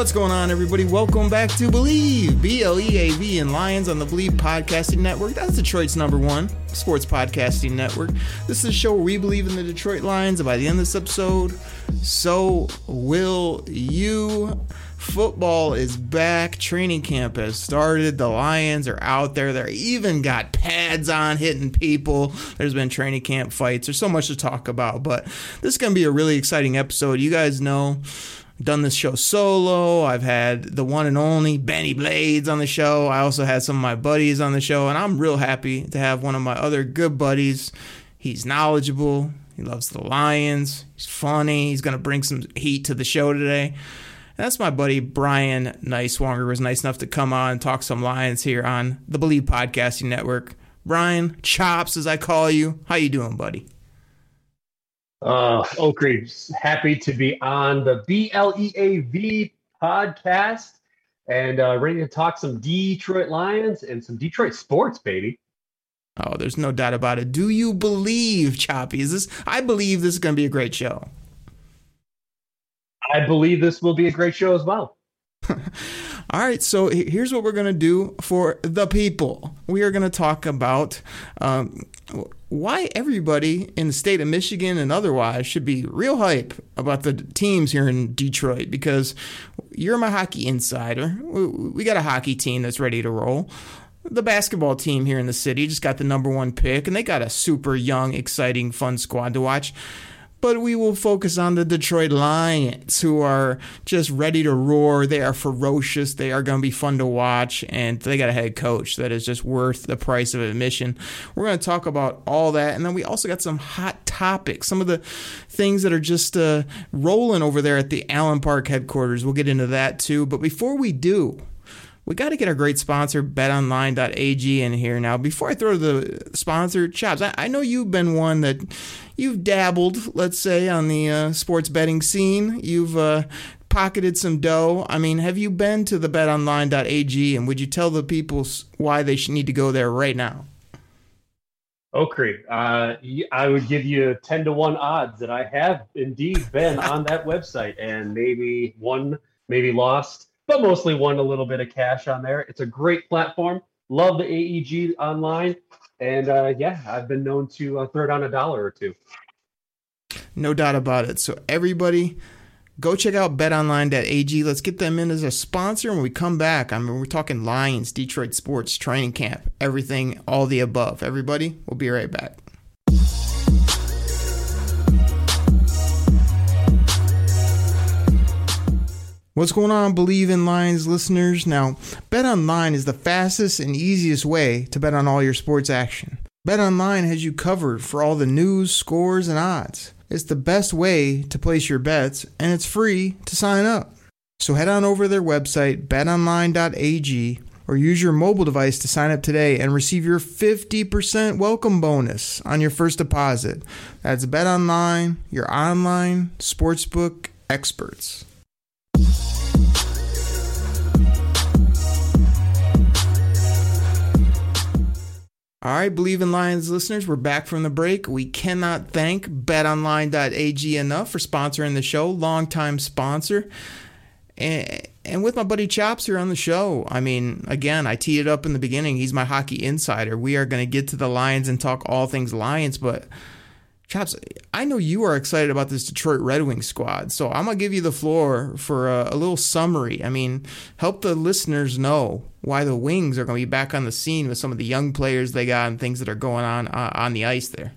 What's going on, everybody? Welcome back to Believe, B L E A V, and Lions on the Believe Podcasting Network. That's Detroit's number one sports podcasting network. This is a show where we believe in the Detroit Lions, and by the end of this episode, so will you. Football is back. Training camp has started. The Lions are out there. They're even got pads on hitting people. There's been training camp fights. There's so much to talk about, but this is going to be a really exciting episode. You guys know done this show solo. I've had the one and only Bennie Blades on the show. I also had some of my buddies on the show, and I'm real happy to have one of my other good buddies. He's knowledgeable. He loves the Lions. He's funny. He's going to bring some heat to the show today. And that's my buddy Brian Nicewanger was nice enough to come on and talk some Lions here on the Believe Podcasting Network. Brian Chops, as I call you, how you doing, buddy? Uh, Oakry, happy to be on the BLEAV podcast and uh, ready to talk some Detroit Lions and some Detroit sports, baby. Oh, there's no doubt about it. Do you believe, Choppy? Is this? I believe this is going to be a great show. I believe this will be a great show as well. All right, so here's what we're going to do for the people. We are going to talk about um, why everybody in the state of Michigan and otherwise should be real hype about the teams here in Detroit because you're my hockey insider. We got a hockey team that's ready to roll. The basketball team here in the city just got the number one pick, and they got a super young, exciting, fun squad to watch but we will focus on the Detroit Lions, who are just ready to roar. They are ferocious. They are going to be fun to watch, and they got a head coach that is just worth the price of admission. We're going to talk about all that, and then we also got some hot topics, some of the things that are just uh, rolling over there at the Allen Park headquarters. We'll get into that too. But before we do, we got to get our great sponsor, betonline.ag, in here. Now, before I throw the sponsor, Chops, I, I know you've been one that you've dabbled, let's say, on the uh, sports betting scene. You've uh, pocketed some dough. I mean, have you been to the betonline.ag and would you tell the people why they should need to go there right now? Okri, uh, I would give you 10 to 1 odds that I have indeed been on that website and maybe one, maybe lost but mostly won a little bit of cash on there. It's a great platform. Love the AEG online. And uh, yeah, I've been known to uh, throw down a dollar or two. No doubt about it. So, everybody, go check out betonline.ag. Let's get them in as a sponsor. When we come back, I mean, we're talking Lions, Detroit Sports, training camp, everything, all the above. Everybody, we'll be right back. What's going on, Believe in Lions listeners? Now, Bet Online is the fastest and easiest way to bet on all your sports action. Bet Online has you covered for all the news, scores, and odds. It's the best way to place your bets, and it's free to sign up. So head on over to their website, betonline.ag, or use your mobile device to sign up today and receive your 50% welcome bonus on your first deposit. That's BetOnline, your online sportsbook experts. All right, Believe in Lions listeners, we're back from the break. We cannot thank betonline.ag enough for sponsoring the show, longtime sponsor. And, and with my buddy Chops here on the show, I mean, again, I teed it up in the beginning. He's my hockey insider. We are going to get to the Lions and talk all things Lions, but Chops, I know you are excited about this Detroit Red Wings squad, so I'm gonna give you the floor for a, a, little summary. I mean, help the listeners know why the Wings are gonna be back on the scene with some of the young players they got and things that are going on uh, on the ice there.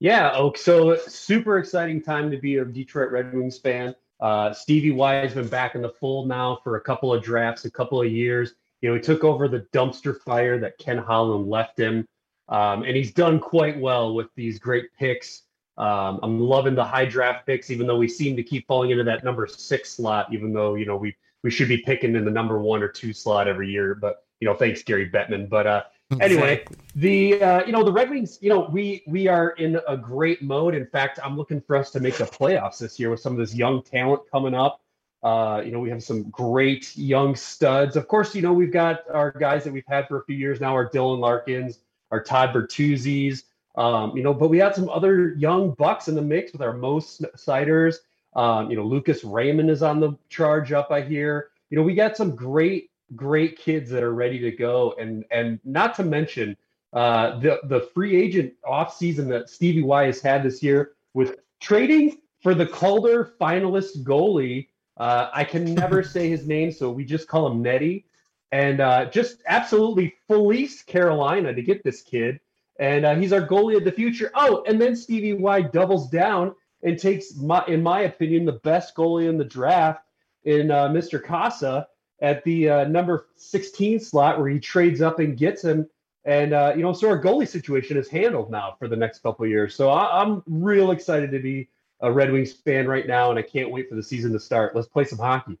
Yeah, oh, so super exciting time to be a Detroit Red Wings fan. Uh, Stevie Y has been back in the fold now for a couple of drafts, a couple of years. You know, he took over the dumpster fire that Ken Holland left him, um, and he's done quite well with these great picks. Um, I'm loving the high draft picks, even though we seem to keep falling into that number six slot, even though you know we we should be picking in the number one or two slot every year. But you know, thanks Gary Bettman. But uh, Anyway, the uh, you know the Red Wings, you know we we are in a great mode. In fact, I'm looking for us to make the playoffs this year with some of this young talent coming up. Uh, you know, we have some great young studs. Of course, you know we've got our guys that we've had for a few years now, our Dylan Larkins, our Todd Bertuzzi's. Um, you know, but we had some other young bucks in the mix with our Moritz Seiders. Um, you know, Lucas Raymond is on the charge up. I hear. You know, we got some great great kids that are ready to go, and and not to mention uh, the the free agent off season that Stevie Y has had this year with trading for the Calder finalist goalie. Uh, I can never say his name, so we just call him Nettie. And uh, just absolutely fleece Carolina to get this kid. And uh, he's our goalie of the future. Oh, and then Stevie Y doubles down and takes, my, in my opinion, the best goalie in the draft in uh, Mr. Cossa at the uh, number 16 slot where he trades up and gets him. And, uh, you know, so our goalie situation is handled now for the next couple years. So I- I'm real excited to be a Red Wings fan right now, and I can't wait for the season to start. Let's play some hockey.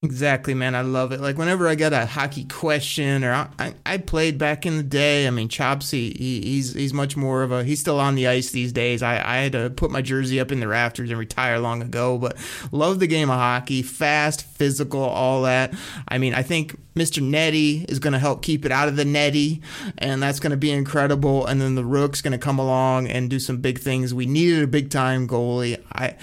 Exactly, man. I love it. Like whenever I get a hockey question, or I, I, I played back in the day. I mean, Chopsy, he, he's he's much more of a. He's still on the ice these days. I, I had to put my jersey up in the rafters and retire long ago. But love the game of hockey, fast, physical, all that. I mean, I think Mr. Nettie is going to help keep it out of the netty, and that's going to be incredible. And then the Rook's going to come along and do some big things. We needed a big time goalie. I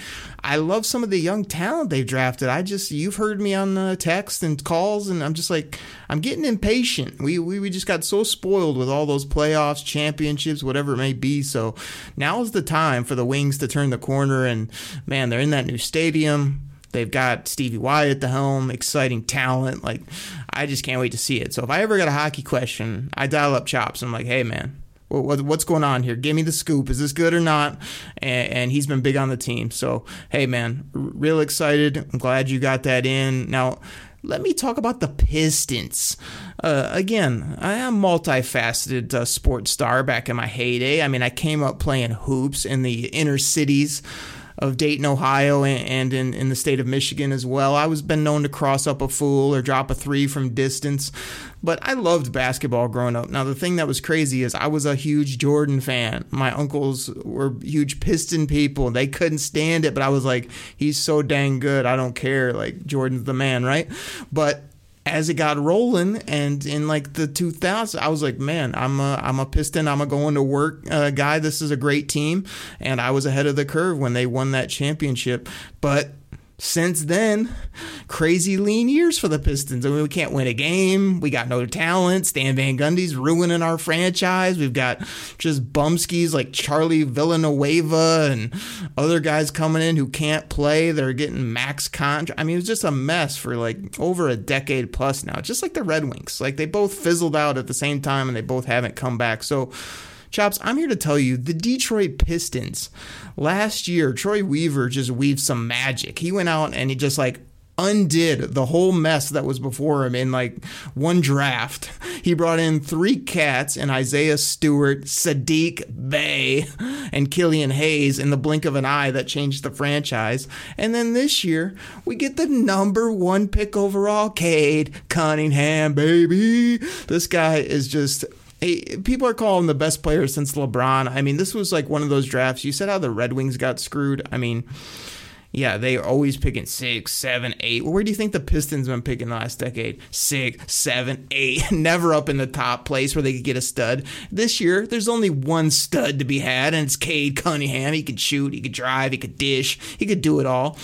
I love some of the young talent they've drafted. I just you've heard me on the text and calls, and I'm just like I'm getting impatient. We, we we just got so spoiled with all those playoffs, championships, whatever it may be. So now is the time for the Wings to turn the corner, and man, they're in that new stadium. They've got Stevie Y at the helm, exciting talent. Like, I just can't wait to see it. So if I ever got a hockey question, I dial up Chops. I'm like, hey man, what's going on here? Give me the scoop. Is this good or not? And, and, he's been big on the team. So, hey, man, real excited. I'm glad you got that in. Now, let me talk about the Pistons. Uh, again, I am multifaceted uh, sports star back in my heyday. I mean, I came up playing hoops in the inner cities of Dayton, Ohio, and in, in the state of Michigan as well. I was been known to cross up a fool or drop a three from distance, but I loved basketball growing up. Now, the thing that was crazy is I was a huge Jordan fan. My uncles were huge Piston people. They couldn't stand it, but I was like, he's so dang good. I don't care. Like, Jordan's the man, right? But as it got rolling and in like the 2000s i was like man i'm a, I'm a piston i'm a going to work uh, guy. This is a great team. And i was ahead of the curve when they won that championship. But since then, crazy lean years for the Pistons. I mean, we can't win a game. We got no talent. Stan Van Gundy's ruining our franchise. We've got just bumskis like Charlie Villanueva and other guys coming in who can't play. They're getting max contract. I mean, it was just a mess for like over a decade plus now. Just like the Red Wings. Like they both fizzled out at the same time and they both haven't come back. So, Chops, I'm here to tell you the Detroit Pistons last year, Troy Weaver just weaved some magic. He went out and he just like undid the whole mess that was before him in like one draft. He brought in three cats and Isaiah Stewart, Saddiq Bey, and Killian Hayes in the blink of an eye that changed the franchise. And then this year, we get the number one pick overall, Cade Cunningham, baby. This guy is just Hey, people are calling the best player since LeBron. I mean, this was like one of those drafts. You said how the Red Wings got screwed. I mean, yeah, they are always picking six, seven, eight. Where do you think the Pistons been picking the last decade? Six, seven, eight. Never up in the top place where they could get a stud. This year, there's only one stud to be had, and it's Cade Cunningham. He could shoot, he could drive, he could dish, he could do it all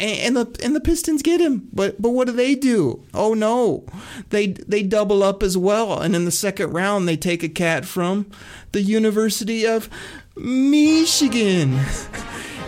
and, the and the Pistons get him. But but what do they do? Oh no, they they double up as well, and in the second round they take a cat from the University of Michigan.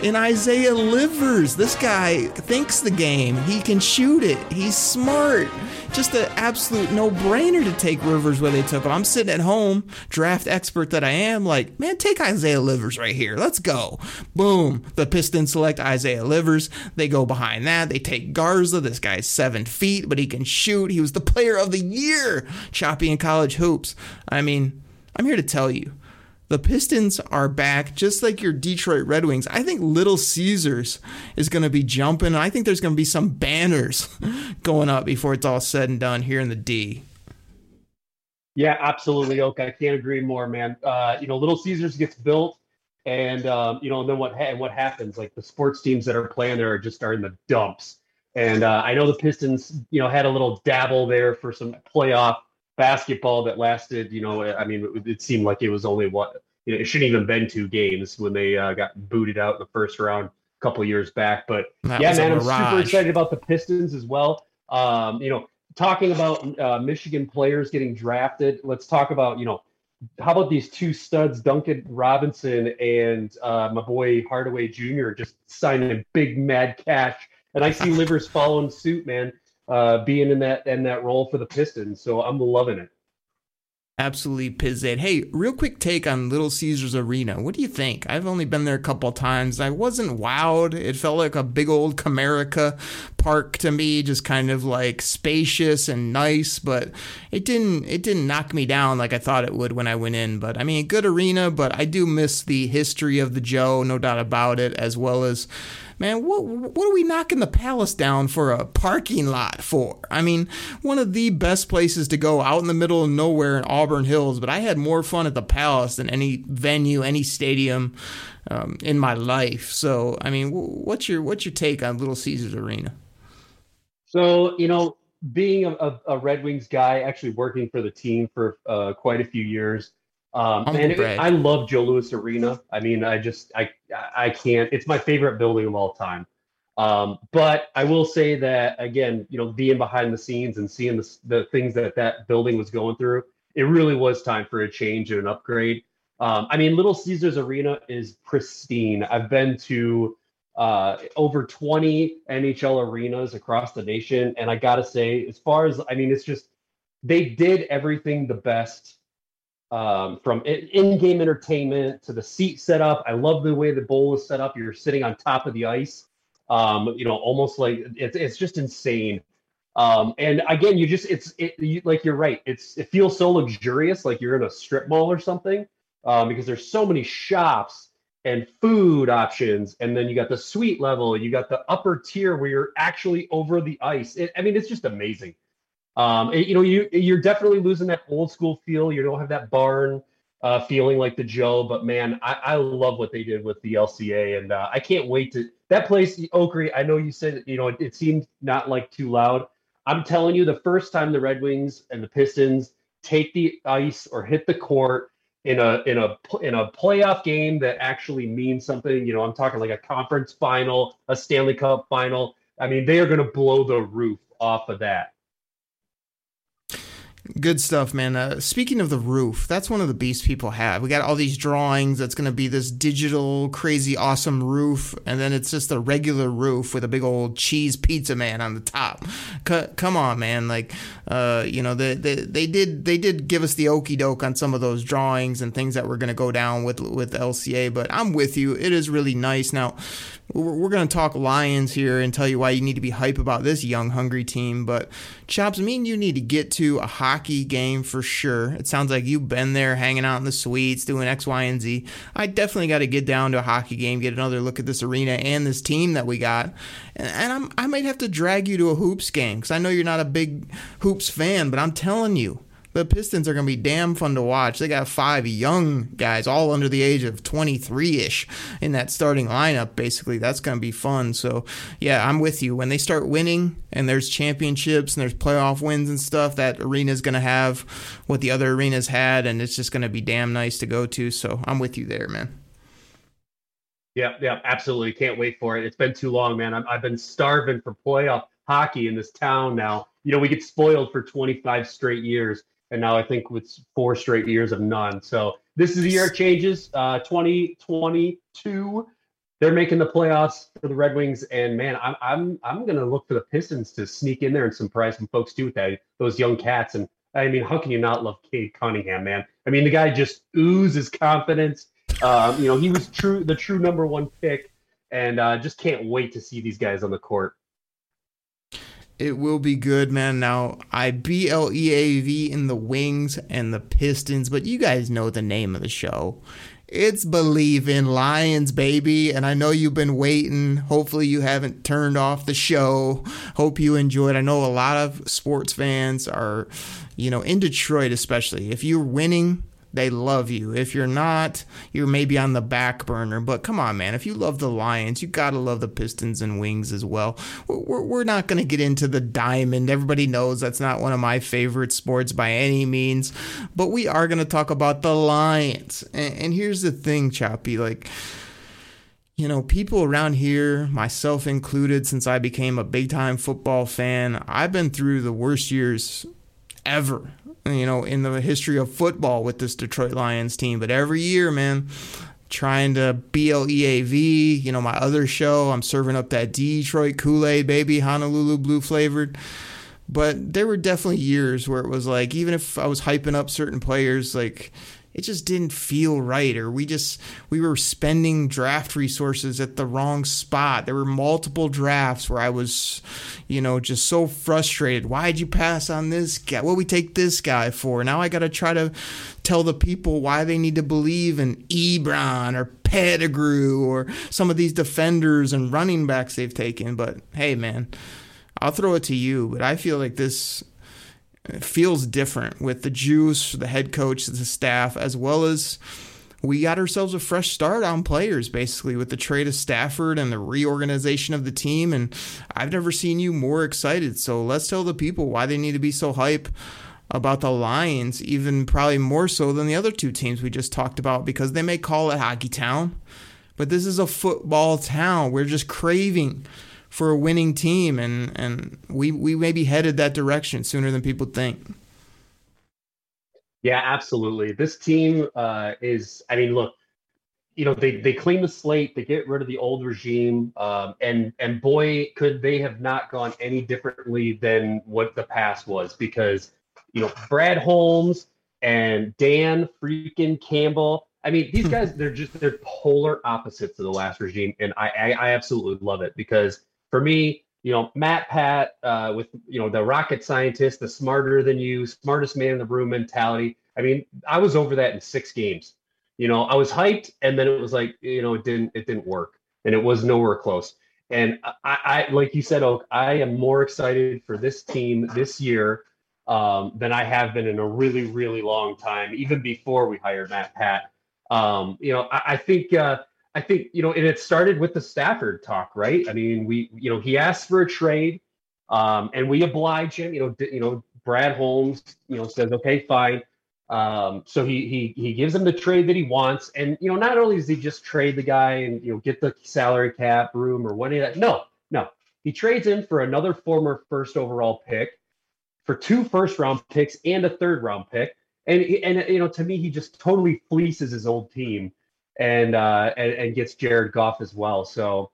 and Isaiah Livers. This guy thinks the game. He can shoot it. He's smart. Just an absolute no brainer to take Rivers where they took him. I'm sitting at home, draft expert that I am, like, man, take Isaiah Livers right here. Let's go. Boom. The Pistons select Isaiah Livers. They go behind that. They take Garza. This guy's seven feet, but he can shoot. He was the player of the year, choppy in college hoops. I mean, I'm here to tell you the Pistons are back, just like your Detroit Red Wings. I think Little Caesars is going to be jumping. I think there's going to be some banners going up before it's all said and done here in the D. Yeah, absolutely, Oak. I can't agree more, man. Uh, you know, Little Caesars gets built, and um, you know, and then what? Ha- what happens? Like the sports teams that are playing there are just are in the dumps. And uh, I know the Pistons, you know, had a little dabble there for some playoff basketball that lasted, you know, I mean, it, it seemed like it was only what, you know, it shouldn't even been two games when they uh, got booted out in the first round a couple years back. But that yeah, man, I'm super excited about the Pistons as well. Um, you know, talking about uh, Michigan players getting drafted, let's talk about, you know, how about these two studs, Duncan Robinson and uh, my boy Hardaway Jr., just signing a big mad cash. And I see Livers following suit, man uh, being in that in that role for the Pistons. So I'm loving it. Absolutely pizzade. Hey, real quick take on Little Caesars Arena. What do you think? I've only been there a couple times. I wasn't wowed. It felt like a big old Comerica park to me, just kind of like spacious and nice, but it didn't it didn't knock me down like I thought it would when I went in. But I mean, good arena, but I do miss the history of the Joe, no doubt about it, as well as man, what what are we knocking the palace down for a parking lot for? I mean, one of the best places to go out in the middle of nowhere in Auburn Hills, but I had more fun at the palace than any venue, any stadium um, in my life. So, I mean, what's your what's your take on Little Caesars Arena? So, you know, being a, a Red Wings guy, actually working for the team for uh, quite a few years um, and it, I love Joe Louis Arena. I mean, I just I I can't. It's my favorite building of all time. Um, but I will say that again, you know, being behind the scenes and seeing the the things that that building was going through, it really was time for a change and an upgrade. Um, I mean, Little Caesars Arena is pristine. I've been to uh, over 20 NHL arenas across the nation, and I gotta say, as far as I mean, it's just they did everything the best um, from in-game entertainment to the seat setup. I love the way the bowl is set up. You're sitting on top of the ice. Um, you know, almost like it's it's just insane. Um, and again, you just it's it you, like you're right. It's it feels so luxurious, like you're in a strip mall or something, um, because there's so many shops and food options, and then you got the suite level, you got the upper tier where you're actually over the ice. It, I mean, it's just amazing. Um, you know, you you're definitely losing that old school feel. You don't have that barn uh, feeling like the Joe, but man, I, I love what they did with the LCA, and uh, I can't wait to that place, Okrie. I know you said you know it, it seemed not like too loud. I'm telling you, the first time the Red Wings and the Pistons take the ice or hit the court in a in a in a playoff game that actually means something. You know, I'm talking like a conference final, a Stanley Cup final. I mean, they are going to blow the roof off of that. Good stuff, man. Uh, speaking of the roof, that's one of the beasts people have. We got all these drawings. That's going to be this digital, crazy, awesome roof, and then it's just a regular roof with a big old cheese pizza man on the top. C- come on, man. Like, uh, you know, they, they they did they did give us the okey doke on some of those drawings and things that were going to go down with with LCA. But I'm with you. It is really nice. Now, we're, we're going to talk Lions here and tell you why you need to be hype about this young, hungry team. But Chops, I mean, you need to get to a hockey game for sure. It sounds like you've been there hanging out in the suites, doing X, Y, and Z. I definitely got to get down to a hockey game, get another look at this arena and this team that we got. And, and i might have to drag you to a hoops game because I know you're not a big hoops fan, but I'm telling you, the Pistons are going to be damn fun to watch. They got five young guys, all under the age of 23 ish, in that starting lineup, basically. That's going to be fun. So, yeah, I'm with you. When they start winning and there's championships and there's playoff wins and stuff, that arena is going to have what the other arenas had, and it's just going to be damn nice to go to. So, I'm with you there, man. Yeah, yeah, absolutely. Can't wait for it. It's been too long, man. i have been starving for playoff hockey in this town now. You know, we get spoiled for 25 straight years and now I think with four straight years of none. So this is the year it changes. Uh, 2022, they're making the playoffs for the Red Wings, and man, I'm I'm I'm gonna look for the Pistons to sneak in there and surprise some folks too with that those young cats. And I mean, how can you not love Cade Cunningham, man? I mean, the guy just oozes confidence. Um, you know, he was true the true number one pick, and uh, just can't wait to see these guys on the court. It will be good, man. Now, I B L E A V in the Wings and the Pistons, but you guys know the name of the show. It's Believe in Lions, baby. And I know you've been waiting. Hopefully, you haven't turned off the show. Hope you enjoyed. I know a lot of sports fans are, you know, in Detroit, especially. If you're winning, they love you. If you're not, you're maybe on the back burner. But come on, man. If you love the Lions, you got to love the Pistons and Wings as well. We're, we're not going to get into the diamond. Everybody knows that's not one of my favorite sports by any means. But we are going to talk about the Lions. And, and here's the thing, Choppy. Like, you know, people around here, myself included, since I became a big time football fan, I've been through the worst years ever you know, in the history of football with this Detroit Lions team. But every year, man, trying to BLEAV, you know, my other show, I'm serving up that Detroit Kool Aid, baby, Honolulu blue flavored. But there were definitely years where it was like, even if I was hyping up certain players, like, it just didn't feel right or we just we were spending draft resources at the wrong spot. There were multiple drafts where i was you know just so frustrated. Why'd you pass on this guy? What we take this guy for? Now i gotta try to tell the people why they need to believe in ebron or pettigrew or some of these defenders and running backs they've taken. But hey man i'll throw it to you but i feel like this it feels different with the juice, the head coach, the staff, as well as we got ourselves a fresh start on players basically with the trade of Stafford and the reorganization of the team. And I've never seen you more excited. So let's tell the people why they need to be so hype about the Lions, even probably more so than the other two teams we just talked about, because they may call it Hockey Town, but this is a football town. We're just craving for a winning team, and and we we may be headed that direction sooner than people think. Yeah, absolutely. This team uh, is. I mean, look, you know, they they clean the slate, they get rid of the old regime, um, and and boy, could they have not gone any differently than what the past was, because you know, Brad Holmes and Dan freaking Campbell. I mean, these guys, they're just they're polar opposites of the last regime, and I, I, I absolutely love it because for me, you know, Matt Pat uh, with you know the rocket scientist, the smarter than you, smartest man in the room mentality. I mean, I was over that in six games. You know, I was hyped, and then it was like, you know, it didn't it didn't work, and it was nowhere close. And I, I like you said, Oak, I am more excited for this team this year um, than I have been in a really, really long time, even before we hired Matt Pat. Um, you know, I, I think uh, I think you know, and it started with the Stafford talk, right? I mean, we you know he asked for a trade, um, and we oblige him. You know, you know, Brad Holmes, you know, says okay, fine. Um, so he he he gives him the trade that he wants, and you know, not only does he just trade the guy and you know get the salary cap room or what, no, no, he trades in for another former first overall pick, for two first round picks and a third round pick, and and you know, to me, he just totally fleeces his old team and uh, and, and gets Jared Goff as well. So,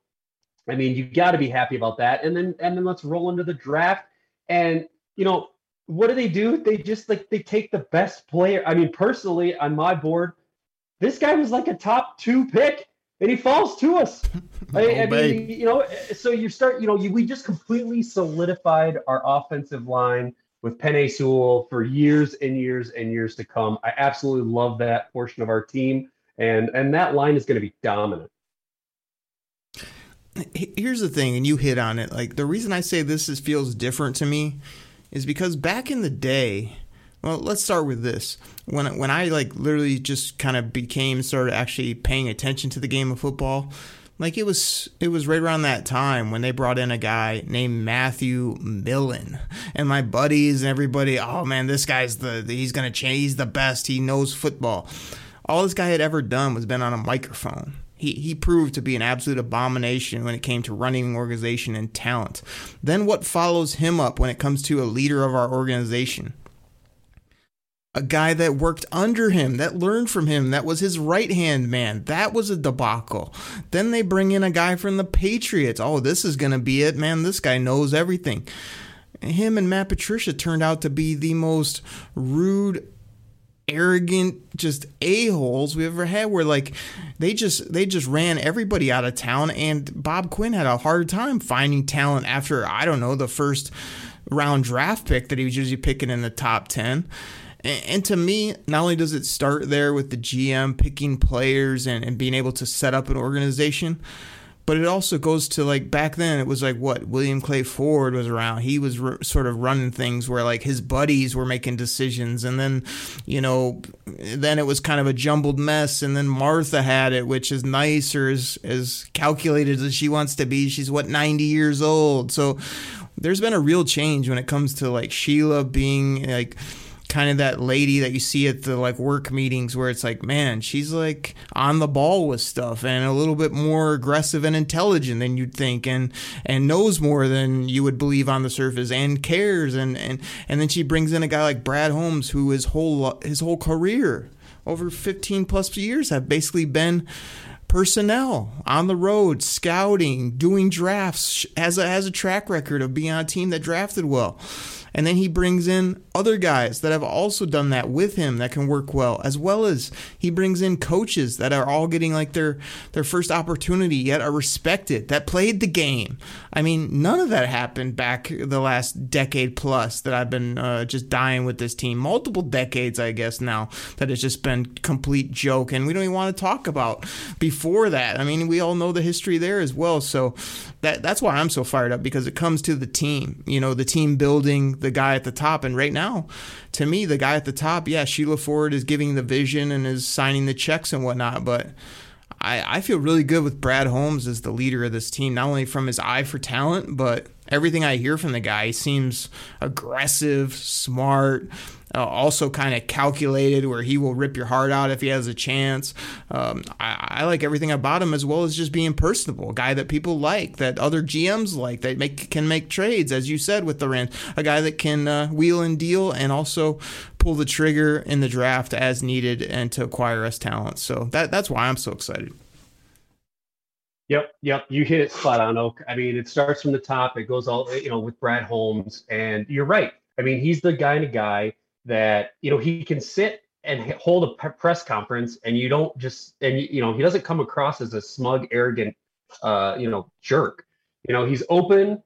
I mean, you got to be happy about that. And then and then let's roll into the draft. And you know, what do they do? They just like they take the best player. I mean, personally, on my board, this guy was like a top two pick, and he falls to us. I, I mean, you know, so you start, you know, you, we just completely solidified our offensive line with Penei Sewell for years and years and years to come. I absolutely love that portion of our team and and that line is going to be dominant. Here's the thing, and you hit on it. Like the reason I say this is feels different to me is because back in the day, well, let's start with this. When when I like literally just kind of became started actually paying attention to the game of football, like it was it was right around that time when they brought in a guy named Matthew Millen, and my buddies and everybody, oh man, this guy's the he's gonna change. He's the best. He knows football all this guy had ever done was been on a microphone. He, he proved to be an absolute abomination when it came to running an organization and talent. Then what follows him up when it comes to a leader of our organization? a guy that worked under him, that learned from him, that was his right hand man. That was a debacle. Then they bring in a guy from the Patriots. Oh, this is going to be it, man. This guy knows everything. Him and Matt Patricia turned out to be the most rude, arrogant, just a-holes we ever had where like they just they just ran everybody out of town. And Bob Quinn had a hard time finding talent after I don't know the first round draft pick that he was usually picking in the top 10 and, to me, not only does it start there with the GM picking players and, and being able to set up an organization, but it also goes to like back then it was like what William Clay Ford was around. He was sort of running things where like his buddies were making decisions and then you know then it was kind of a jumbled mess and then Martha had it which is nice or as as calculated as she wants to be. She's what 90 years old. So there's been a real change when it comes to like Sheila being like kind of that lady that you see at the like work meetings where it's like, man, she's like on the ball with stuff and a little bit more aggressive and intelligent than you'd think and and knows more than you would believe on the surface and cares and and and then she brings in a guy like Brad Holmes who his whole his whole career over 15 plus years have basically been personnel on the road, scouting, doing drafts, has a, has a track record of being on a team that drafted well. And then he brings in other guys that have also done that with him that can work well, as well as he brings in coaches that are all getting like their their first opportunity yet are respected that played the game. I mean, none of that happened back the last decade plus that I've been uh, just dying with this team. Multiple decades, I guess now that it's just been complete joke, and we don't even want to talk about before that. I mean, we all know the history there as well. So that that's why I'm so fired up because it comes to the team. You know, the team building the guy at the top, and right now, to me, the guy at the top, yeah, Sheila Ford is giving the vision and is signing the checks and whatnot, but. I, I feel really good with Brad Holmes as the leader of this team, not only from his eye for talent, but everything I hear from the guy. Seems aggressive, smart, uh, also kind of calculated where he will rip your heart out if he has a chance. Um, I, I, like everything about him as well as just being personable, a guy that people like, that other GMs like, that make can make trades, as you said with the Rams, a guy that can uh, wheel and deal and also pull the trigger in the draft as needed and to acquire us talent. So that that's why I'm so excited. Yep, yep. You hit it spot on, Oak. I mean, it starts from the top. It goes all, you know, with Brad Holmes, and you're right. I mean, he's the kind of guy that you know he can sit and hold a press conference and you don't just and you know he doesn't come across as a smug arrogant uh you know jerk you know he's open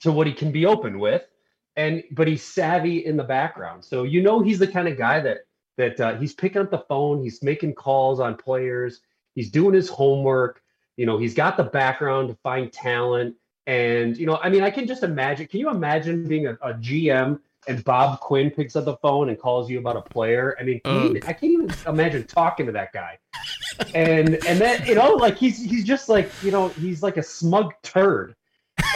to what he can be open with and but he's savvy in the background so you know he's the kind of guy that that uh, he's picking up the phone he's making calls on players he's doing his homework you know he's got the background to find talent and you know i mean i can just imagine can you imagine being a, a gm and Bob Quinn picks up the phone and calls you about a player. I mean, even, oh. I can't even imagine talking to that guy. And and then you know, like he's he's just like you know he's like a smug turd.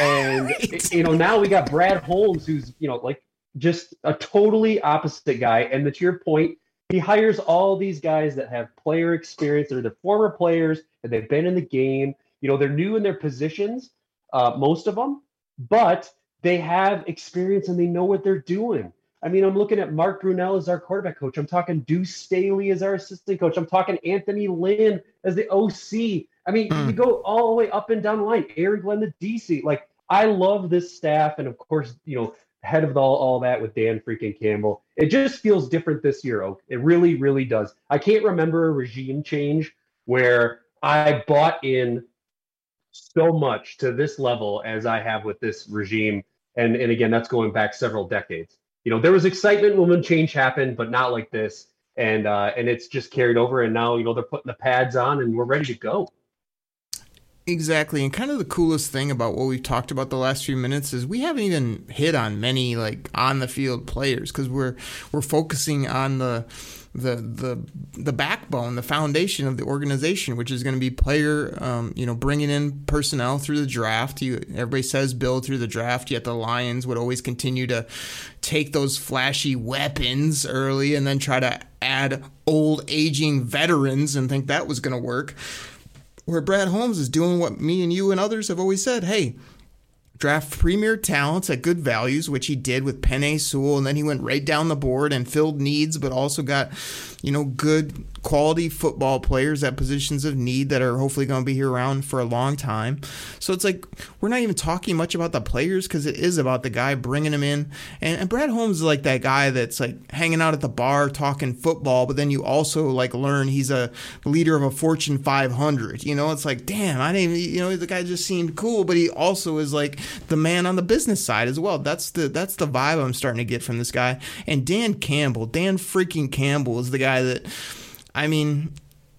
And right. you know now we got Brad Holmes, who's you know like just a totally opposite guy. And to your point, he hires all these guys that have player experience. They're the former players and they've been in the game. You know, they're new in their positions, uh, most of them, but they have experience and they know what they're doing. I mean, I'm looking at Mark Brunell as our quarterback coach. I'm talking Deuce Staley as our assistant coach. I'm talking Anthony Lynn as the OC. I mean, mm. you go all the way up and down the line. Aaron Glenn, the DC. Like, I love this staff, and of course, you know, head of all, all that with Dan freaking Campbell. It just feels different this year, Oak. It really, really does. I can't remember a regime change where I bought in so much to this level as I have with this regime and and again, that's going back several decades. You know, there was excitement when change happened, but not like this. And uh, and it's just carried over. And now you know they're putting the pads on, and we're ready to go. Exactly. And kind of the coolest thing about what we've talked about the last few minutes is we haven't even hit on many like on the field players because we're we're focusing on the the the the backbone, the foundation of the organization, which is going to be player, um, you know, bringing in personnel through the draft. You, everybody says build through the draft, yet the Lions would always continue to take those flashy weapons early and then try to add old aging veterans and think that was going to work. Where Brad Holmes is doing what me and you and others have always said, hey draft premier talents at good values, which he did with Penei Sewell, and then he went right down the board and filled needs, but also got, you know, good quality football players at positions of need that are hopefully going to be here around for a long time. So it's like we're not even talking much about the players because it is about the guy bringing them in. And, and Brad Holmes is like that guy that's like hanging out at the bar talking football, but then you also like learn he's a leader of a Fortune 500. You know, it's like, damn, I didn't, you know, the guy just seemed cool, but he also is like the man on the business side as well. That's the that's the vibe I'm starting to get from this guy. And Dan Campbell, Dan freaking Campbell is the guy that I mean,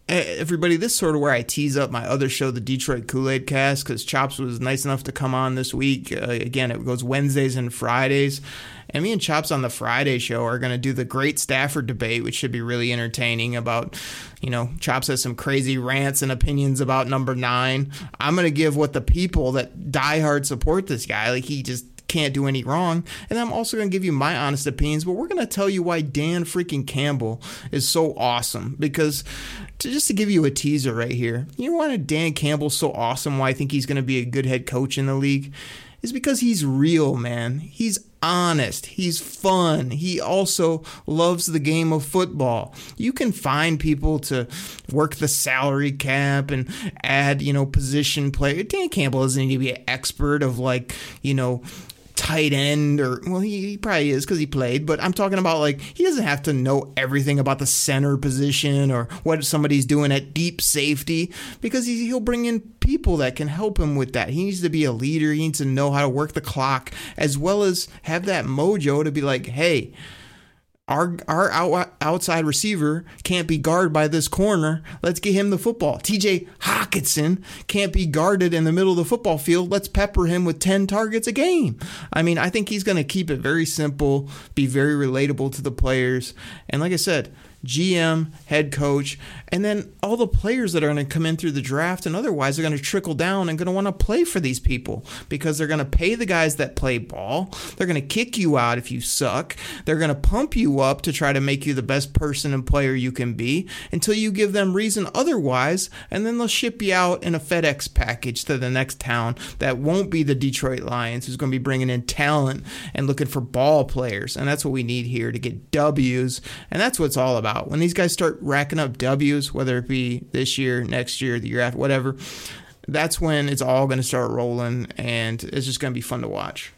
everybody, this is sort of where I tease up my other show, the Detroit Kool Aid Cast, because Chops was nice enough to come on this week. Uh, again, it goes Wednesdays and Fridays. And me and Chops on the Friday show are going to do the Great Stafford debate, which should be really entertaining. About, you know, Chops has some crazy rants and opinions about number nine. I'm going to give what the people that diehard support this guy, like he just can't do any wrong. And I'm also going to give you my honest opinions, but we're going to tell you why Dan freaking Campbell is so awesome. Because to, just to give you a teaser right here, you know why Dan Campbell so awesome? Why I think he's going to be a good head coach in the league? Is because he's real, man. He's honest. He's fun. He also loves the game of football. You can find people to work the salary cap and add, you know, position play. Dan Campbell doesn't need to be an expert of like, you know, tight end or well he, he probably is because he played but i'm talking about like he doesn't have to know everything about the center position or what somebody's doing at deep safety because he, he'll bring in people that can help him with that. He needs to be a leader. He needs to know how to work the clock as well as have that mojo to be like hey our our out, outside receiver can't be guarded by this corner. Let's get him the football. TJ Hockenson can't be guarded in the middle of the football field. Let's pepper him with 10 targets a game. I mean, I think he's going to keep it very simple, be very relatable to the players. And like I said, GM, head coach, and then all the players that are going to come in through the draft and otherwise are going to trickle down and going to want to play for these people because they're going to pay the guys that play ball. They're going to kick you out if you suck. They're going to pump you up to try to make you the best person and player you can be until you give them reason otherwise, and then they'll ship you out in a FedEx package to the next town that won't be the Detroit Lions, who's going to be bringing in talent and looking for ball players. And that's what we need here to get W's. And that's what it's all about. When these guys start racking up W's, whether it be this year, next year, the year after, whatever, that's when it's all going to start rolling and it's just going to be fun to watch.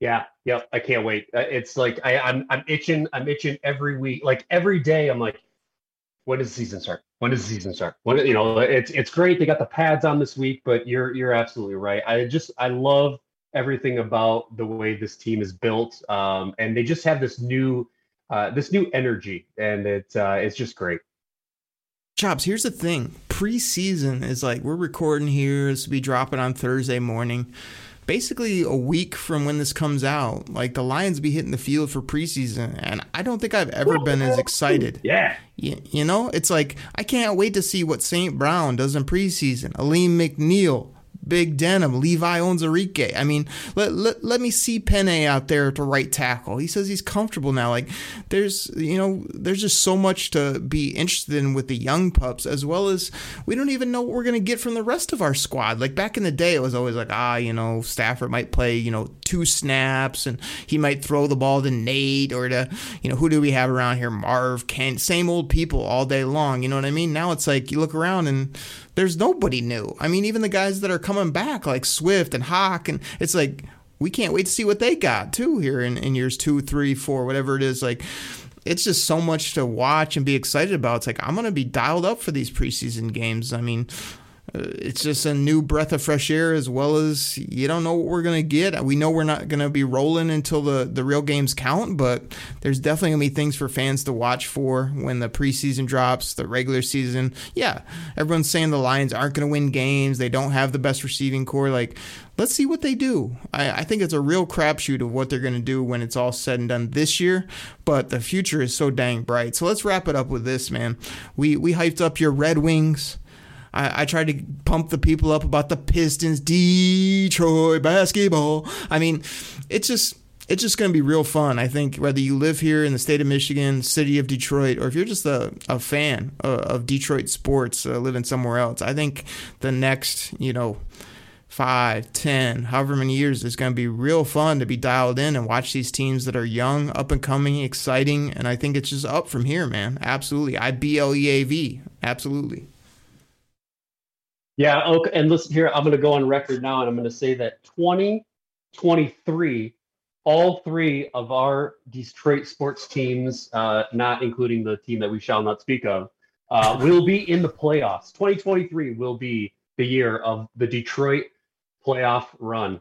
Yeah, yep. I can't wait. Uh, it's like I, I'm I'm itching. I'm itching every week. Like every day, I'm like, when does the season start? When does the season start? When you know, it's it's great. They got the pads on this week, but you're you're absolutely right. I just I love everything about the way this team is built, um, and they just have this new uh, this new energy, and it uh, it's just great. Chops, here's the thing: preseason is like we're recording here. This will be dropping on Thursday morning. Basically, a week from when this comes out, like the Lions be hitting the field for preseason, and I don't think I've ever been as excited. Yeah, you, you know, it's like I can't wait to see what St. Brown does in preseason. Alim McNeill, Big Denim, Levi owns Onwuzurike. I mean, let, let, let me see Penei out there to right tackle. He says he's comfortable now. Like, there's, you know, there's just so much to be interested in with the young pups, as well as we don't even know what we're going to get from the rest of our squad. Like, back in the day, it was always like, ah, you know, Stafford might play, you know, two snaps and he might throw the ball to Nate or to, you know, who do we have around here? Marv, Kent, same old people all day long. You know what I mean? Now it's like you look around and there's nobody new. I mean, even the guys that are coming back, like Swift and Hawk, and it's like we can't wait to see what they got too here in, in years two, three, four, whatever it is. Like it's just so much to watch and be excited about. It's like I'm gonna be dialed up for these preseason games. I mean, Uh, it's just a new breath of fresh air as well as you don't know what we're going to get. We know we're not going to be rolling until the, the real games count, but there's definitely going to be things for fans to watch for when the preseason drops, the regular season. Yeah, everyone's saying the Lions aren't going to win games. They don't have the best receiving corps. Like, let's see what they do. I, I think it's a real crapshoot of what they're going to do when it's all said and done this year, but the future is so dang bright. So let's wrap it up with this, man. We, we hyped up your Red Wings I, I tried to pump the people up about the Pistons, Detroit basketball. I mean, it's just it's just going to be real fun. I think whether you live here in the state of Michigan, city of Detroit, or if you're just a, a fan of, of Detroit sports, uh, living somewhere else, I think the next, you know, five, ten, however many years, it's going to be real fun to be dialed in and watch these teams that are young, up and coming, exciting. And I think it's just up from here, man. Absolutely. I B L E A V. Absolutely. Yeah. Okay. And listen here, I'm going to go on record now and I'm going to say that 2023, all three of our Detroit sports teams, uh, not including the team that we shall not speak of, uh, will be in the playoffs. 2023 will be the year of the Detroit playoff run.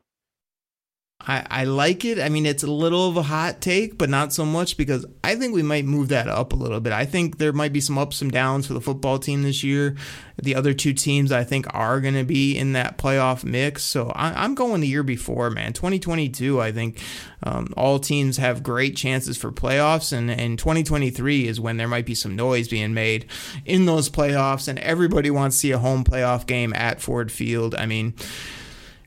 I, I like it. I mean, it's a little of a hot take, but not so much because I think we might move that up a little bit. I think there might be some ups and downs for the football team this year. The other two teams I think are going to be in that playoff mix. So I, am going the year before, man. 2022, I think um, all teams have great chances for playoffs, and, and 2023 is when there might be some noise being made in those playoffs, and everybody wants to see a home playoff game at Ford Field. I mean,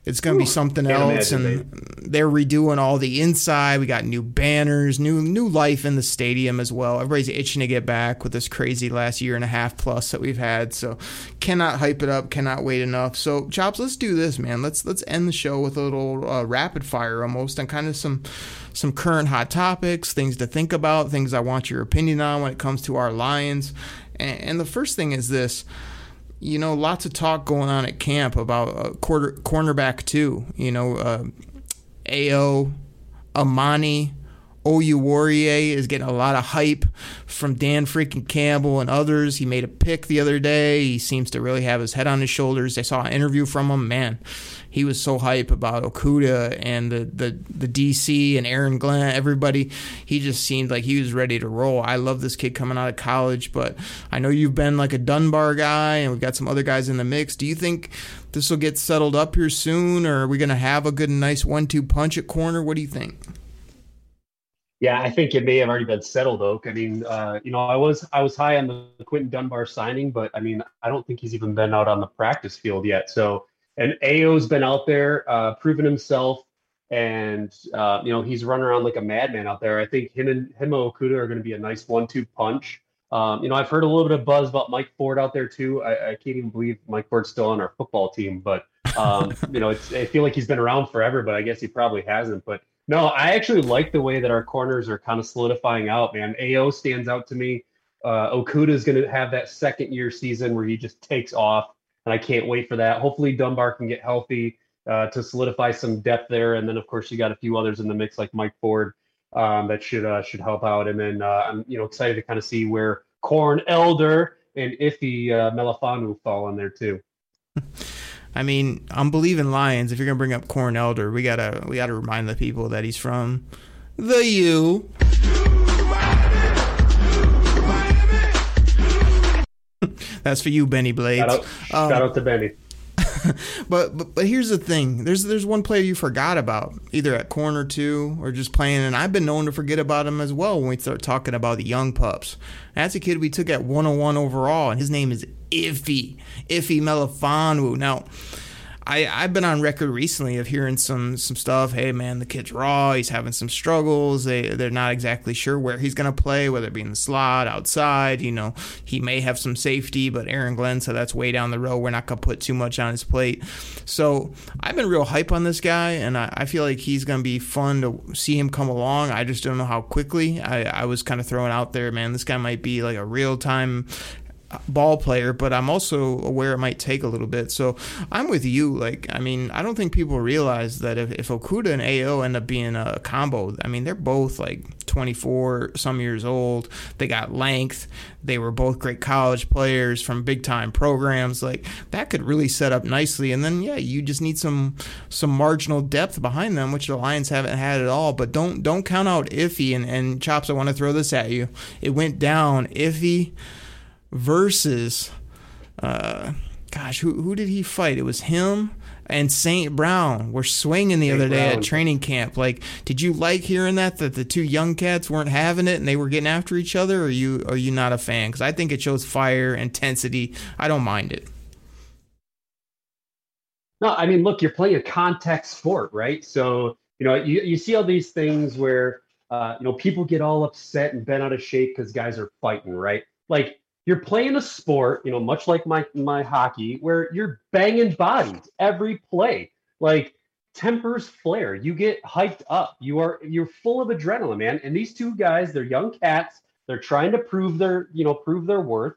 it's going to be something else, and they're redoing all the inside. We got new banners, new new life in the stadium as well. Everybody's itching to get back with this crazy last year and a half plus that we've had. So, cannot hype it up, cannot wait enough. So, chops, let's do this, man. Let's let's end the show with a little uh, rapid fire almost, and kind of some some current hot topics, things to think about, things I want your opinion on when it comes to our Lions. and, and the first thing is this you know, lots of talk going on at camp about uh, quarter cornerback too. You know, uh, Ao, Amani, Oruwariye is getting a lot of hype from Dan freaking Campbell and others. He made a pick the other day. He seems to really have his head on his shoulders. I saw an interview from him. Man, he was so hype about Okudah and the, the, the DC and Aaron Glenn, everybody. He just seemed like he was ready to roll. I love this kid coming out of college, but I know you've been like a Dunbar guy, and we've got some other guys in the mix. Do you think this will get settled up here soon, or are we going to have a good, nice one two punch at corner? What do you think? Yeah, I think it may have already been settled, Oak. I mean, uh, you know, I was I was high on the Quinton Dunbar signing, but I mean, I don't think he's even been out on the practice field yet. So, and Ao's been out there, uh, proven himself, and uh, you know, he's running around like a madman out there. I think him and him and Okudah are going to be a nice one-two punch. Um, you know, I've heard a little bit of buzz about Mike Ford out there too. I, I can't even believe Mike Ford's still on our football team, but um, you know, it's I feel like he's been around forever, but I guess he probably hasn't. But no, I actually like the way that our corners are kind of solidifying out, man. AO stands out to me. Uh, Okudah is going to have that second year season where he just takes off, and I can't wait for that. Hopefully, Dunbar can get healthy uh, to solidify some depth there, and then of course you got a few others in the mix like Mike Ford um, that should uh, should help out. And then uh, I'm you know excited to kind of see where Corn Elder and Iffy uh, Melifonwu fall in there too. I mean, I'm believing Lions. If you're gonna bring up Corn Elder, we gotta we gotta remind the people that he's from the U. That's for you, Bennie Blades. Shout out, um, shout out to Bennie. but, but but here's the thing. There's there's one player you forgot about, either at corner two or just playing, and I've been known to forget about him as well when we start talking about the young pups. That's a kid we took at 101 overall, and his name is Iffy Iffy Melifonwu. Now I, I've been on record recently of hearing some some stuff. Hey man, the kid's raw. He's having some struggles. They they're not exactly sure where he's gonna play, whether it be in the slot, outside. You know, he may have some safety, but Aaron Glenn said that's way down the road. We're not gonna put too much on his plate. So I've been real hype on this guy, and I, I feel like he's gonna be fun to see him come along. I just don't know how quickly. I, I was kind of throwing out there, man. This guy might be like a real time ball player, but I'm also aware it might take a little bit. So I'm with you. Like, I mean, I don't think people realize that if, if Okudah and AO end up being a combo, I mean, they're both like 24 some years old. They got length. They were both great college players from big time programs. Like that could really set up nicely. And then yeah, you just need some some marginal depth behind them, which the Lions haven't had at all. But don't don't count out Iffy and, and Chops. I want to throw this at you. It went down. Iffy versus, uh, gosh, who who did he fight? It was him and Saint Brown were swinging the Saint other day Brown. at training camp. Like, did you like hearing that that the two young cats weren't having it and they were getting after each other? Or are you are you not a fan? Because I think it shows fire, intensity. I don't mind it. No, I mean, look, you're playing a contact sport, right? So you know, you, you see all these things where, uh, you know, people get all upset and bent out of shape because guys are fighting, right? Like you're playing a sport, you know, much like my my hockey, where you're banging bodies every play. Like tempers flare. You get hyped up. You are you're full of adrenaline, man. And these two guys, they're young cats. They're trying to prove their, you know, prove their worth.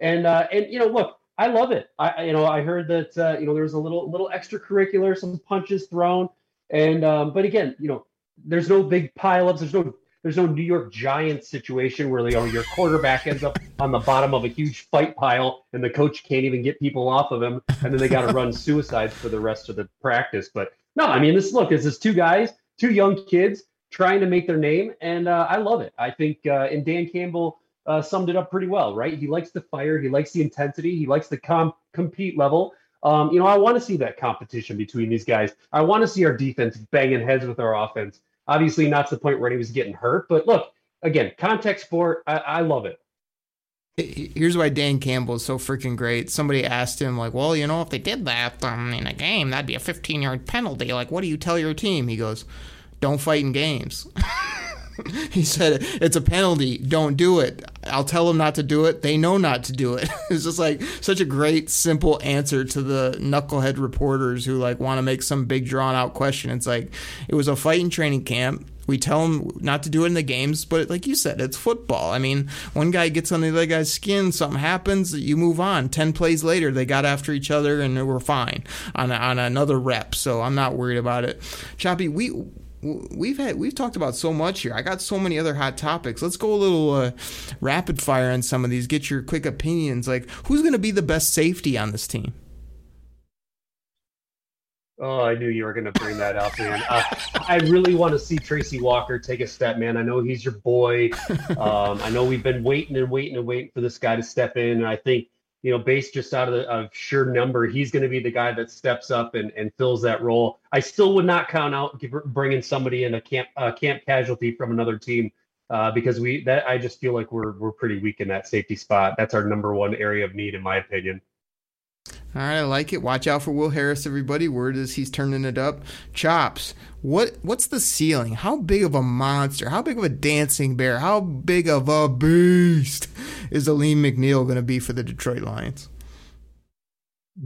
And uh, and you know, look, I love it. I you know, I heard that uh, you know there was a little little extracurricular, some punches thrown, and um, but again, you know, there's no big pileups. There's no there's no New York Giants situation where you know your quarterback ends up on the bottom of a huge fight pile and the coach can't even get people off of him, and then they got to run suicides for the rest of the practice. But no, I mean this. Look, this is two guys, two young kids trying to make their name, and uh, I love it. I think uh, and Dan Campbell uh, summed it up pretty well, right? He likes the fire, he likes the intensity, he likes the com- compete level. Um, you know, I want to see that competition between these guys. I want to see our defense banging heads with our offense. Obviously, not to the point where he was getting hurt, but look, again, contact sport. I, I love it. Here's why Dan Campbell is so freaking great. Somebody asked him, like, well, you know, if they did that um, in a game, that'd be a 15 yard penalty. Like, what do you tell your team? He goes, don't fight in games. he said it's a penalty don't do it i'll tell them not to do it they know not to do it it's just like such a great simple answer to the knucklehead reporters who like want to make some big drawn out question it's like it was a fighting training camp we tell them not to do it in the games, but like you said, it's football. I mean, one guy gets on the other guy's skin, something happens, you move on. Ten plays later, they got after each other and they were fine on on another rep. So I'm not worried about it. Choppy, we we've had we've talked about so much here. I got so many other hot topics. Let's go a little uh, rapid fire on some of these. Get your quick opinions. Like, who's going to be the best safety on this team? Oh, I knew you were going to bring that up, man. Uh, I really want to see Tracy Walker take a step, man. I know he's your boy. Um, I know we've been waiting and waiting and waiting for this guy to step in. And I think you know, based just out of, the, of sure number, he's going to be the guy that steps up and, and fills that role. I still would not count out bringing somebody in a camp uh, camp casualty from another team uh, because we that I just feel like we're we're pretty weak in that safety spot. That's our number one area of need, in my opinion. All right, I like it. Watch out for Will Harris, everybody. Word is he's turning it up. Chops. What what's the ceiling? How big of a monster? How big of a dancing bear? How big of a beast is Alim McNeill going to be for the Detroit Lions?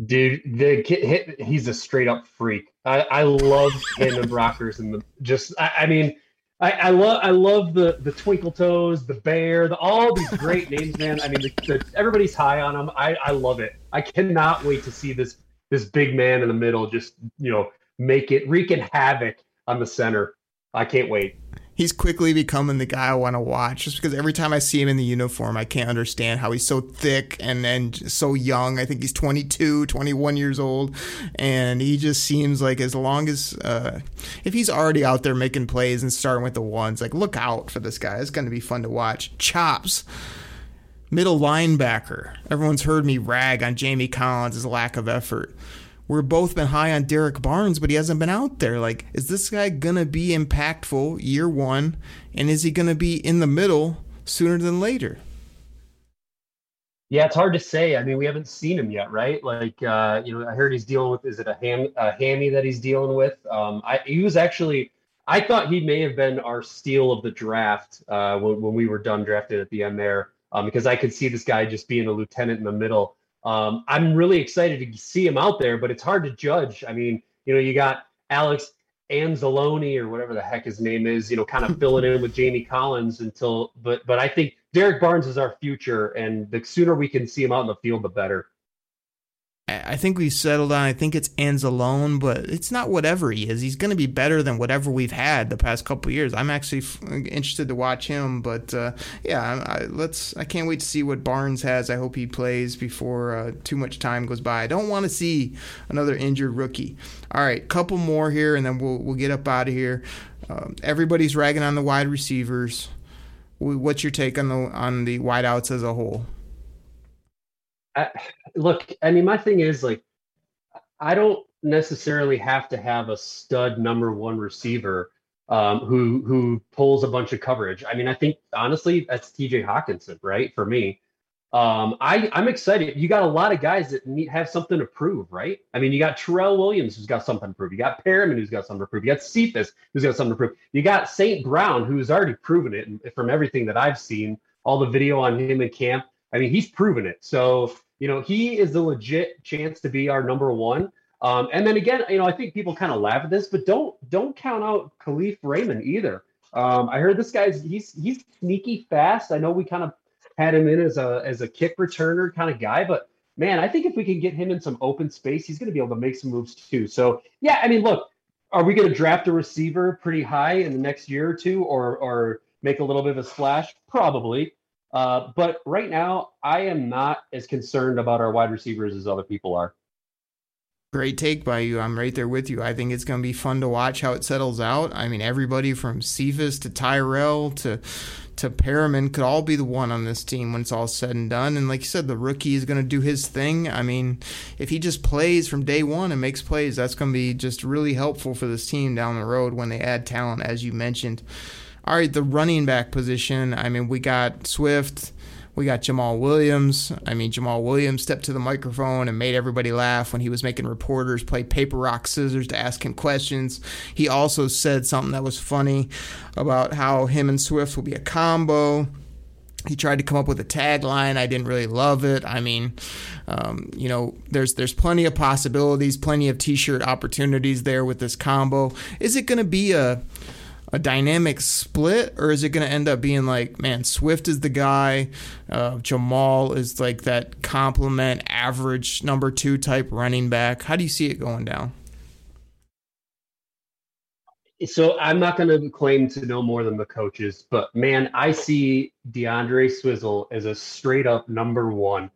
Dude, the kid, he's a straight up freak. I, I love him and Rockers and the just. I, I mean, I, I love I love the the twinkle toes, the bear, the, all these great names, man. I mean, the, the, everybody's high on them. I, I love it. I cannot wait to see this this big man in the middle just you know make it wreaking havoc on the center. I can't wait he's quickly becoming the guy I want to watch just because every time I see him in the uniform, I can't understand how he's so thick and, and so young. I think he's 22, 21 years old. And he just seems like as long as, uh, if he's already out there making plays and starting with the ones, like look out for this guy. It's going to be fun to watch. Chops middle linebacker. Everyone's heard me rag on Jamie Collins' lack of effort we're both been high on Derrick Barnes, but he hasn't been out there. Like, is this guy gonna be impactful year one, and is he gonna be in the middle sooner than later? Yeah, it's hard to say. I mean, we haven't seen him yet, right? Like, uh, you know, I heard he's dealing with is it a ham a hammy that he's dealing with? Um, I he was actually I thought he may have been our steal of the draft uh, when, when we were done drafted at the end there, um, because I could see this guy just being a lieutenant in the middle. Um, I'm really excited to see him out there, but it's hard to judge. I mean, you know, you got Alex Anzalone or whatever the heck his name is, you know, kind of filling in with Jamie Collins until, but but I think Derrick Barnes is our future, and the sooner we can see him out in the field, the better. I think we've settled on. I think it's Anzalone, but it's not whatever he is. He's going to be better than whatever we've had the past couple years. I'm actually f- interested to watch him, but uh, yeah, I, let's. I can't wait to see what Barnes has. I hope he plays before uh, too much time goes by. I don't want to see another injured rookie. All right, couple more here, and then we'll we'll get up out of here. Um, everybody's ragging on the wide receivers. What's your take on the on the wideouts as a whole? I, look, I mean, my thing is like, I don't necessarily have to have a stud number one receiver um, who who pulls a bunch of coverage. I mean, I think honestly that's T.J. Hockenson, right? For me, Um, I, I'm excited. You got a lot of guys that need have something to prove, right? I mean, you got Tyrell Williams who's got something to prove. You got Perriman who's got something to prove. You got Cephus who's got something to prove. You got St. Brown who's already proven it from everything that I've seen, all the video on him in camp. I mean, he's proven it. So, you know, he is the legit chance to be our number one. Um, and then again, you know, I think people kind of laugh at this, but don't don't count out Kalif Raymond either. Um, I heard this guy's he's he's sneaky fast. I know we kind of had him in as a as a kick returner kind of guy, but man, I think if we can get him in some open space, he's going to be able to make some moves too. So yeah, I mean, look, are we going to draft a receiver pretty high in the next year or two, or or make a little bit of a splash? Probably. Uh, but right now, I am not as concerned about our wide receivers as other people are. Great take by you. I'm right there with you. I think it's going to be fun to watch how it settles out. I mean, everybody from Cephus to Tyrell to to Perriman could all be the one on this team when it's all said and done. And like you said, the rookie is going to do his thing. I mean, if he just plays from day one and makes plays, that's going to be just really helpful for this team down the road when they add talent, as you mentioned. All right, the running back position. I mean, we got Swift. We got Jamaal Williams. I mean, Jamaal Williams stepped to the microphone and made everybody laugh when he was making reporters play paper, rock, scissors to ask him questions. He also said something that was funny about how him and Swift will be a combo. He tried to come up with a tagline. I didn't really love it. I mean, um, you know, there's there's plenty of possibilities, plenty of t-shirt opportunities there with this combo. Is it going to be a a dynamic split, or is it going to end up being like, man, Swift is the guy, uh, Jamaal is like that complement average number two type running back? How do you see it going down? So I'm not going to claim to know more than the coaches, but man, I see D'Andre Swizzle as a straight up number one.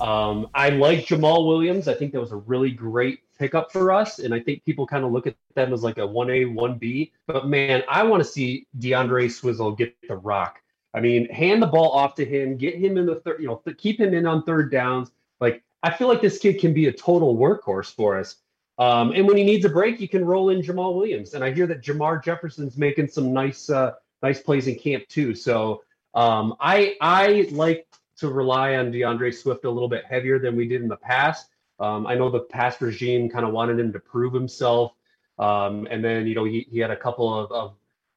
Um, I like Jamaal Williams. I think that was a really great pickup for us. And I think people kind of look at them as like a 1A, 1B. But man, I want to see D'Andre Swizzle get the rock. I mean, hand the ball off to him, get him in the third, you know, th- keep him in on third downs. Like, I feel like this kid can be a total workhorse for us. Um, and when he needs a break, you can roll in Jamaal Williams. And I hear that Jermar Jefferson's making some nice, uh, nice plays in camp too. So um, I, I like to rely on D'Andre Swift a little bit heavier than we did in the past. Um, I know the past regime kind of wanted him to prove himself. Um, and then, you know, he, he had a couple of, of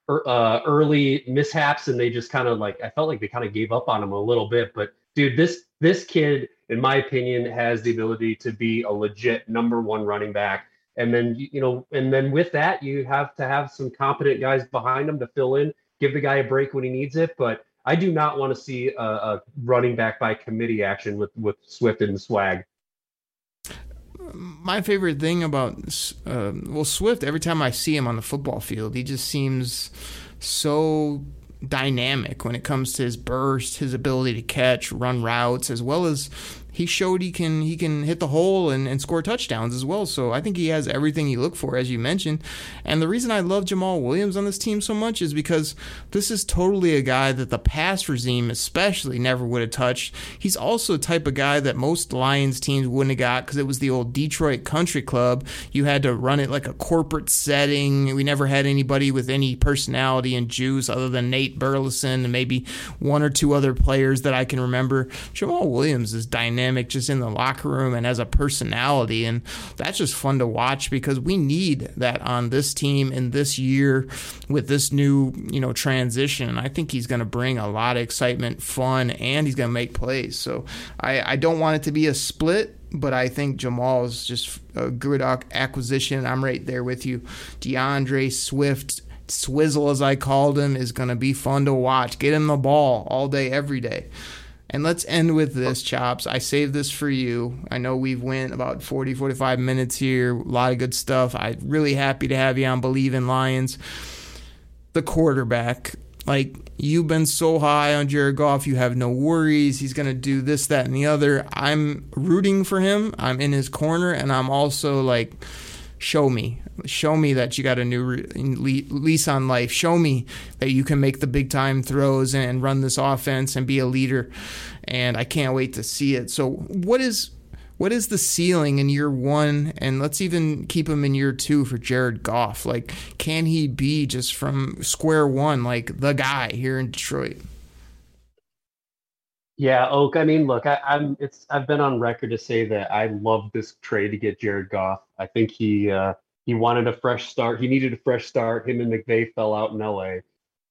er, uh, early mishaps and they just kind of like, I felt like they kind of gave up on him a little bit. But dude, this, this kid, in my opinion, has the ability to be a legit number one running back. And then, you know, and then with that, you have to have some competent guys behind him to fill in, give the guy a break when he needs it. But I do not want to see a, a running back by committee action with, with Swift and swag my favorite thing about uh, well Swift every time I see him on the football field he just seems so dynamic when it comes to his burst his ability to catch run routes as well as he showed he can he can hit the hole and, and score touchdowns as well. So I think he has everything you look for, as you mentioned. And the reason I love Jamaal Williams on this team so much is because this is totally a guy that the past regime especially never would have touched. He's also a type of guy that most Lions teams wouldn't have got because it was the old Detroit Country Club. You had to run it like a corporate setting. We never had anybody with any personality and juice other than Nate Burleson and maybe one or two other players that I can remember. Jamaal Williams is dynamic dynamic just in the locker room and as a personality. And that's just fun to watch because we need that on this team in this year with this new, you know, transition. I think he's going to bring a lot of excitement, fun, and he's going to make plays. So I, I don't want it to be a split but I think Jamaal is just a good acquisition. I'm right there with you. D'Andre Swift, Swizzle as I called him, is going to be fun to watch. Get him the ball all day, every day. And let's end with this, Chops. I saved this for you. I know we've went about 40, 45 minutes here. A lot of good stuff. I'm really happy to have you on Bleav in Lions. The quarterback. Like, you've been so high on Jared Goff. You have no worries. He's going to do this, that, and the other. I'm rooting for him. I'm in his corner, and I'm also like, show me. Show me that you got a new lease on life. Show me that you can make the big time throws and run this offense and be a leader. And i can't wait to see it. So what is what is the ceiling in year one? And let's even keep him in year two for jared goff. Like can he be just from square one like the guy here in detroit Yeah, Oak. I mean, look, I, am It's I've been on record to say that I love this trade to get Jared Goff. I think he uh, he wanted a fresh start. He needed a fresh start. Him and McVay fell out in L.A.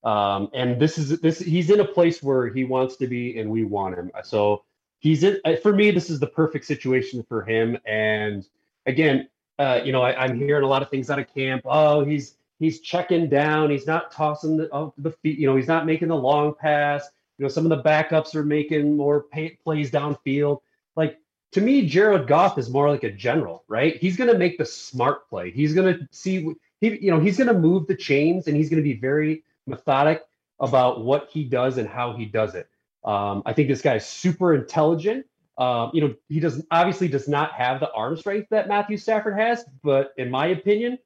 Um, and this is this he's in a place where he wants to be, and we want him. So he's in. Uh, for me, this is the perfect situation for him. And again, uh, you know, I, am hearing a lot of things out of camp. Oh, he's he's checking down. He's not tossing the, oh, the feet. You know, he's not making the long pass you know, some of the backups are making more pay, plays downfield. Like to me, Jared Goff is more like a general, right? He's going to make the smart play. He's going to see he, you know, he's going to move the chains and he's going to be very methodic about what he does and how he does it. Um, I think this guy is super intelligent. Um, you know, he does obviously does not have the arm strength that Matthew Stafford has, but in my opinion,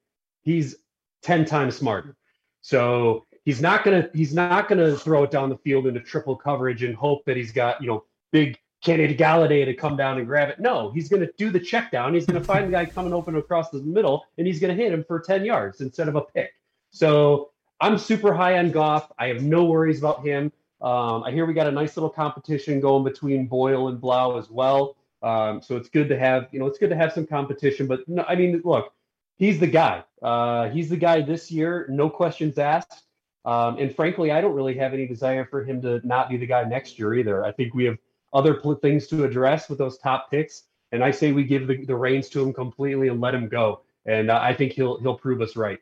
he's 10 times smarter. So he's not gonna he's not gonna throw it down the field into triple coverage and hope that he's got you know big Kenny Golladay to come down and grab it. No, he's gonna do the check down. He's gonna find the guy coming open across the middle, and he's gonna hit him for ten yards instead of a pick. So I'm super high on Goff. I have no worries about him. Um, I hear we got a nice little competition going between Boyle and Blough as well. Um, so it's good to have, you know, it's good to have some competition. But no, I mean, look, he's the guy. Uh, he's the guy this year, no questions asked. Um, and frankly, I don't really have any desire for him to not be the guy next year either. I think we have other pl- things to address with those top picks, and I say we give the, the reins to him completely and let him go. And uh, I think he'll he'll prove us right.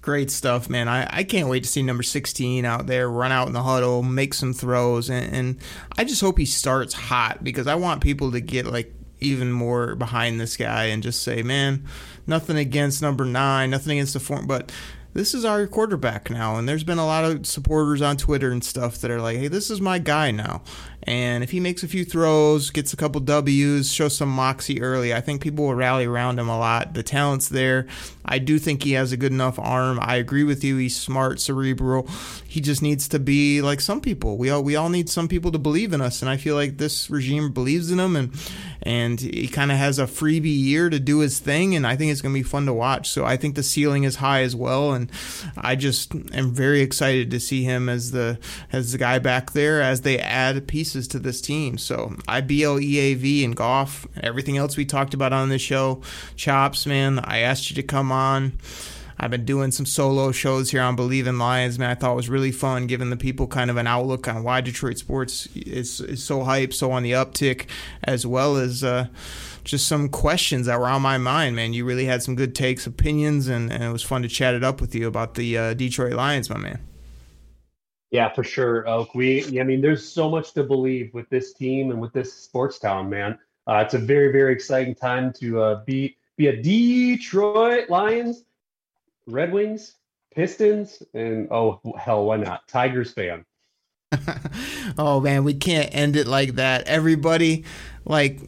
Great stuff, man. I, I can't wait to see number 16 out there run out in the huddle, make some throws, and, and I just hope he starts hot because I want people to get like even more behind this guy and just say, man, nothing against number nine, nothing against the form, but this is our quarterback now. And there's been a lot of supporters on Twitter and stuff that are like, hey, this is my guy now. And if he makes a few throws, gets a couple W's, shows some moxie early, I think people will rally around him a lot. The talent's there. I do think he has a good enough arm. I agree with you. He's smart, cerebral. He just needs to be like some people. We all we all need some people to believe in us, and I feel like this regime believes in him, and and he kind of has a freebie year to do his thing, and I think it's going to be fun to watch. So I think the ceiling is high as well, and I just am very excited to see him as the as the guy back there as they add pieces pieces to this team. So IBLEAV and Goff, everything else we talked about on this show. Chops, man, I asked you to come on. I've been doing some solo shows here on Bleav in Lions, man. I thought it was really fun giving the people kind of an outlook on why Detroit sports is, is so hype, so on the uptick, as well as uh, just some questions that were on my mind, man. You really had some good takes, opinions, and, and it was fun to chat it up with you about the uh, Detroit Lions, my man. Yeah, for sure, Oak. We, I mean, there's so much to believe with this team and with this sports town, man. Uh, it's a very, very exciting time to uh, be be a Detroit Lions, Red Wings, Pistons, and oh hell, why not Tigers fan? oh man, we can't end it like that. Everybody, like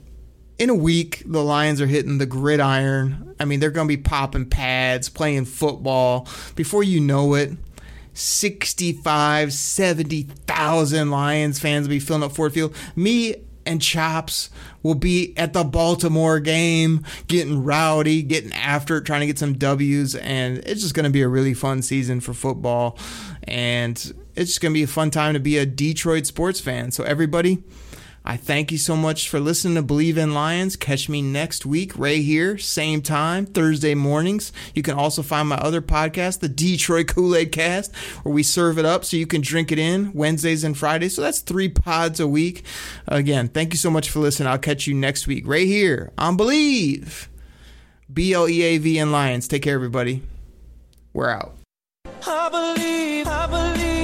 in a week, the Lions are hitting the gridiron. I mean, they're going to be popping pads, playing football. Before you know it, 65, 70,000 Lions fans will be filling up Ford Field. Me and Chops will be at the Baltimore game, getting rowdy, getting after it, trying to get some W's. And it's just going to be a really fun season for football. And it's just going to be a fun time to be a Detroit sports fan. So, everybody, I thank you so much for listening to Bleav in Lions. Catch me next week, right here, same time, Thursday mornings. You can also find my other podcast, the Detroit Kool Aid Cast, where we serve it up so you can drink it in Wednesdays and Fridays. So that's three pods a week. Again, thank you so much for listening. I'll catch you next week, right here on Believe. B L E A V and Lions. Take care, everybody. We're out. I believe, I believe.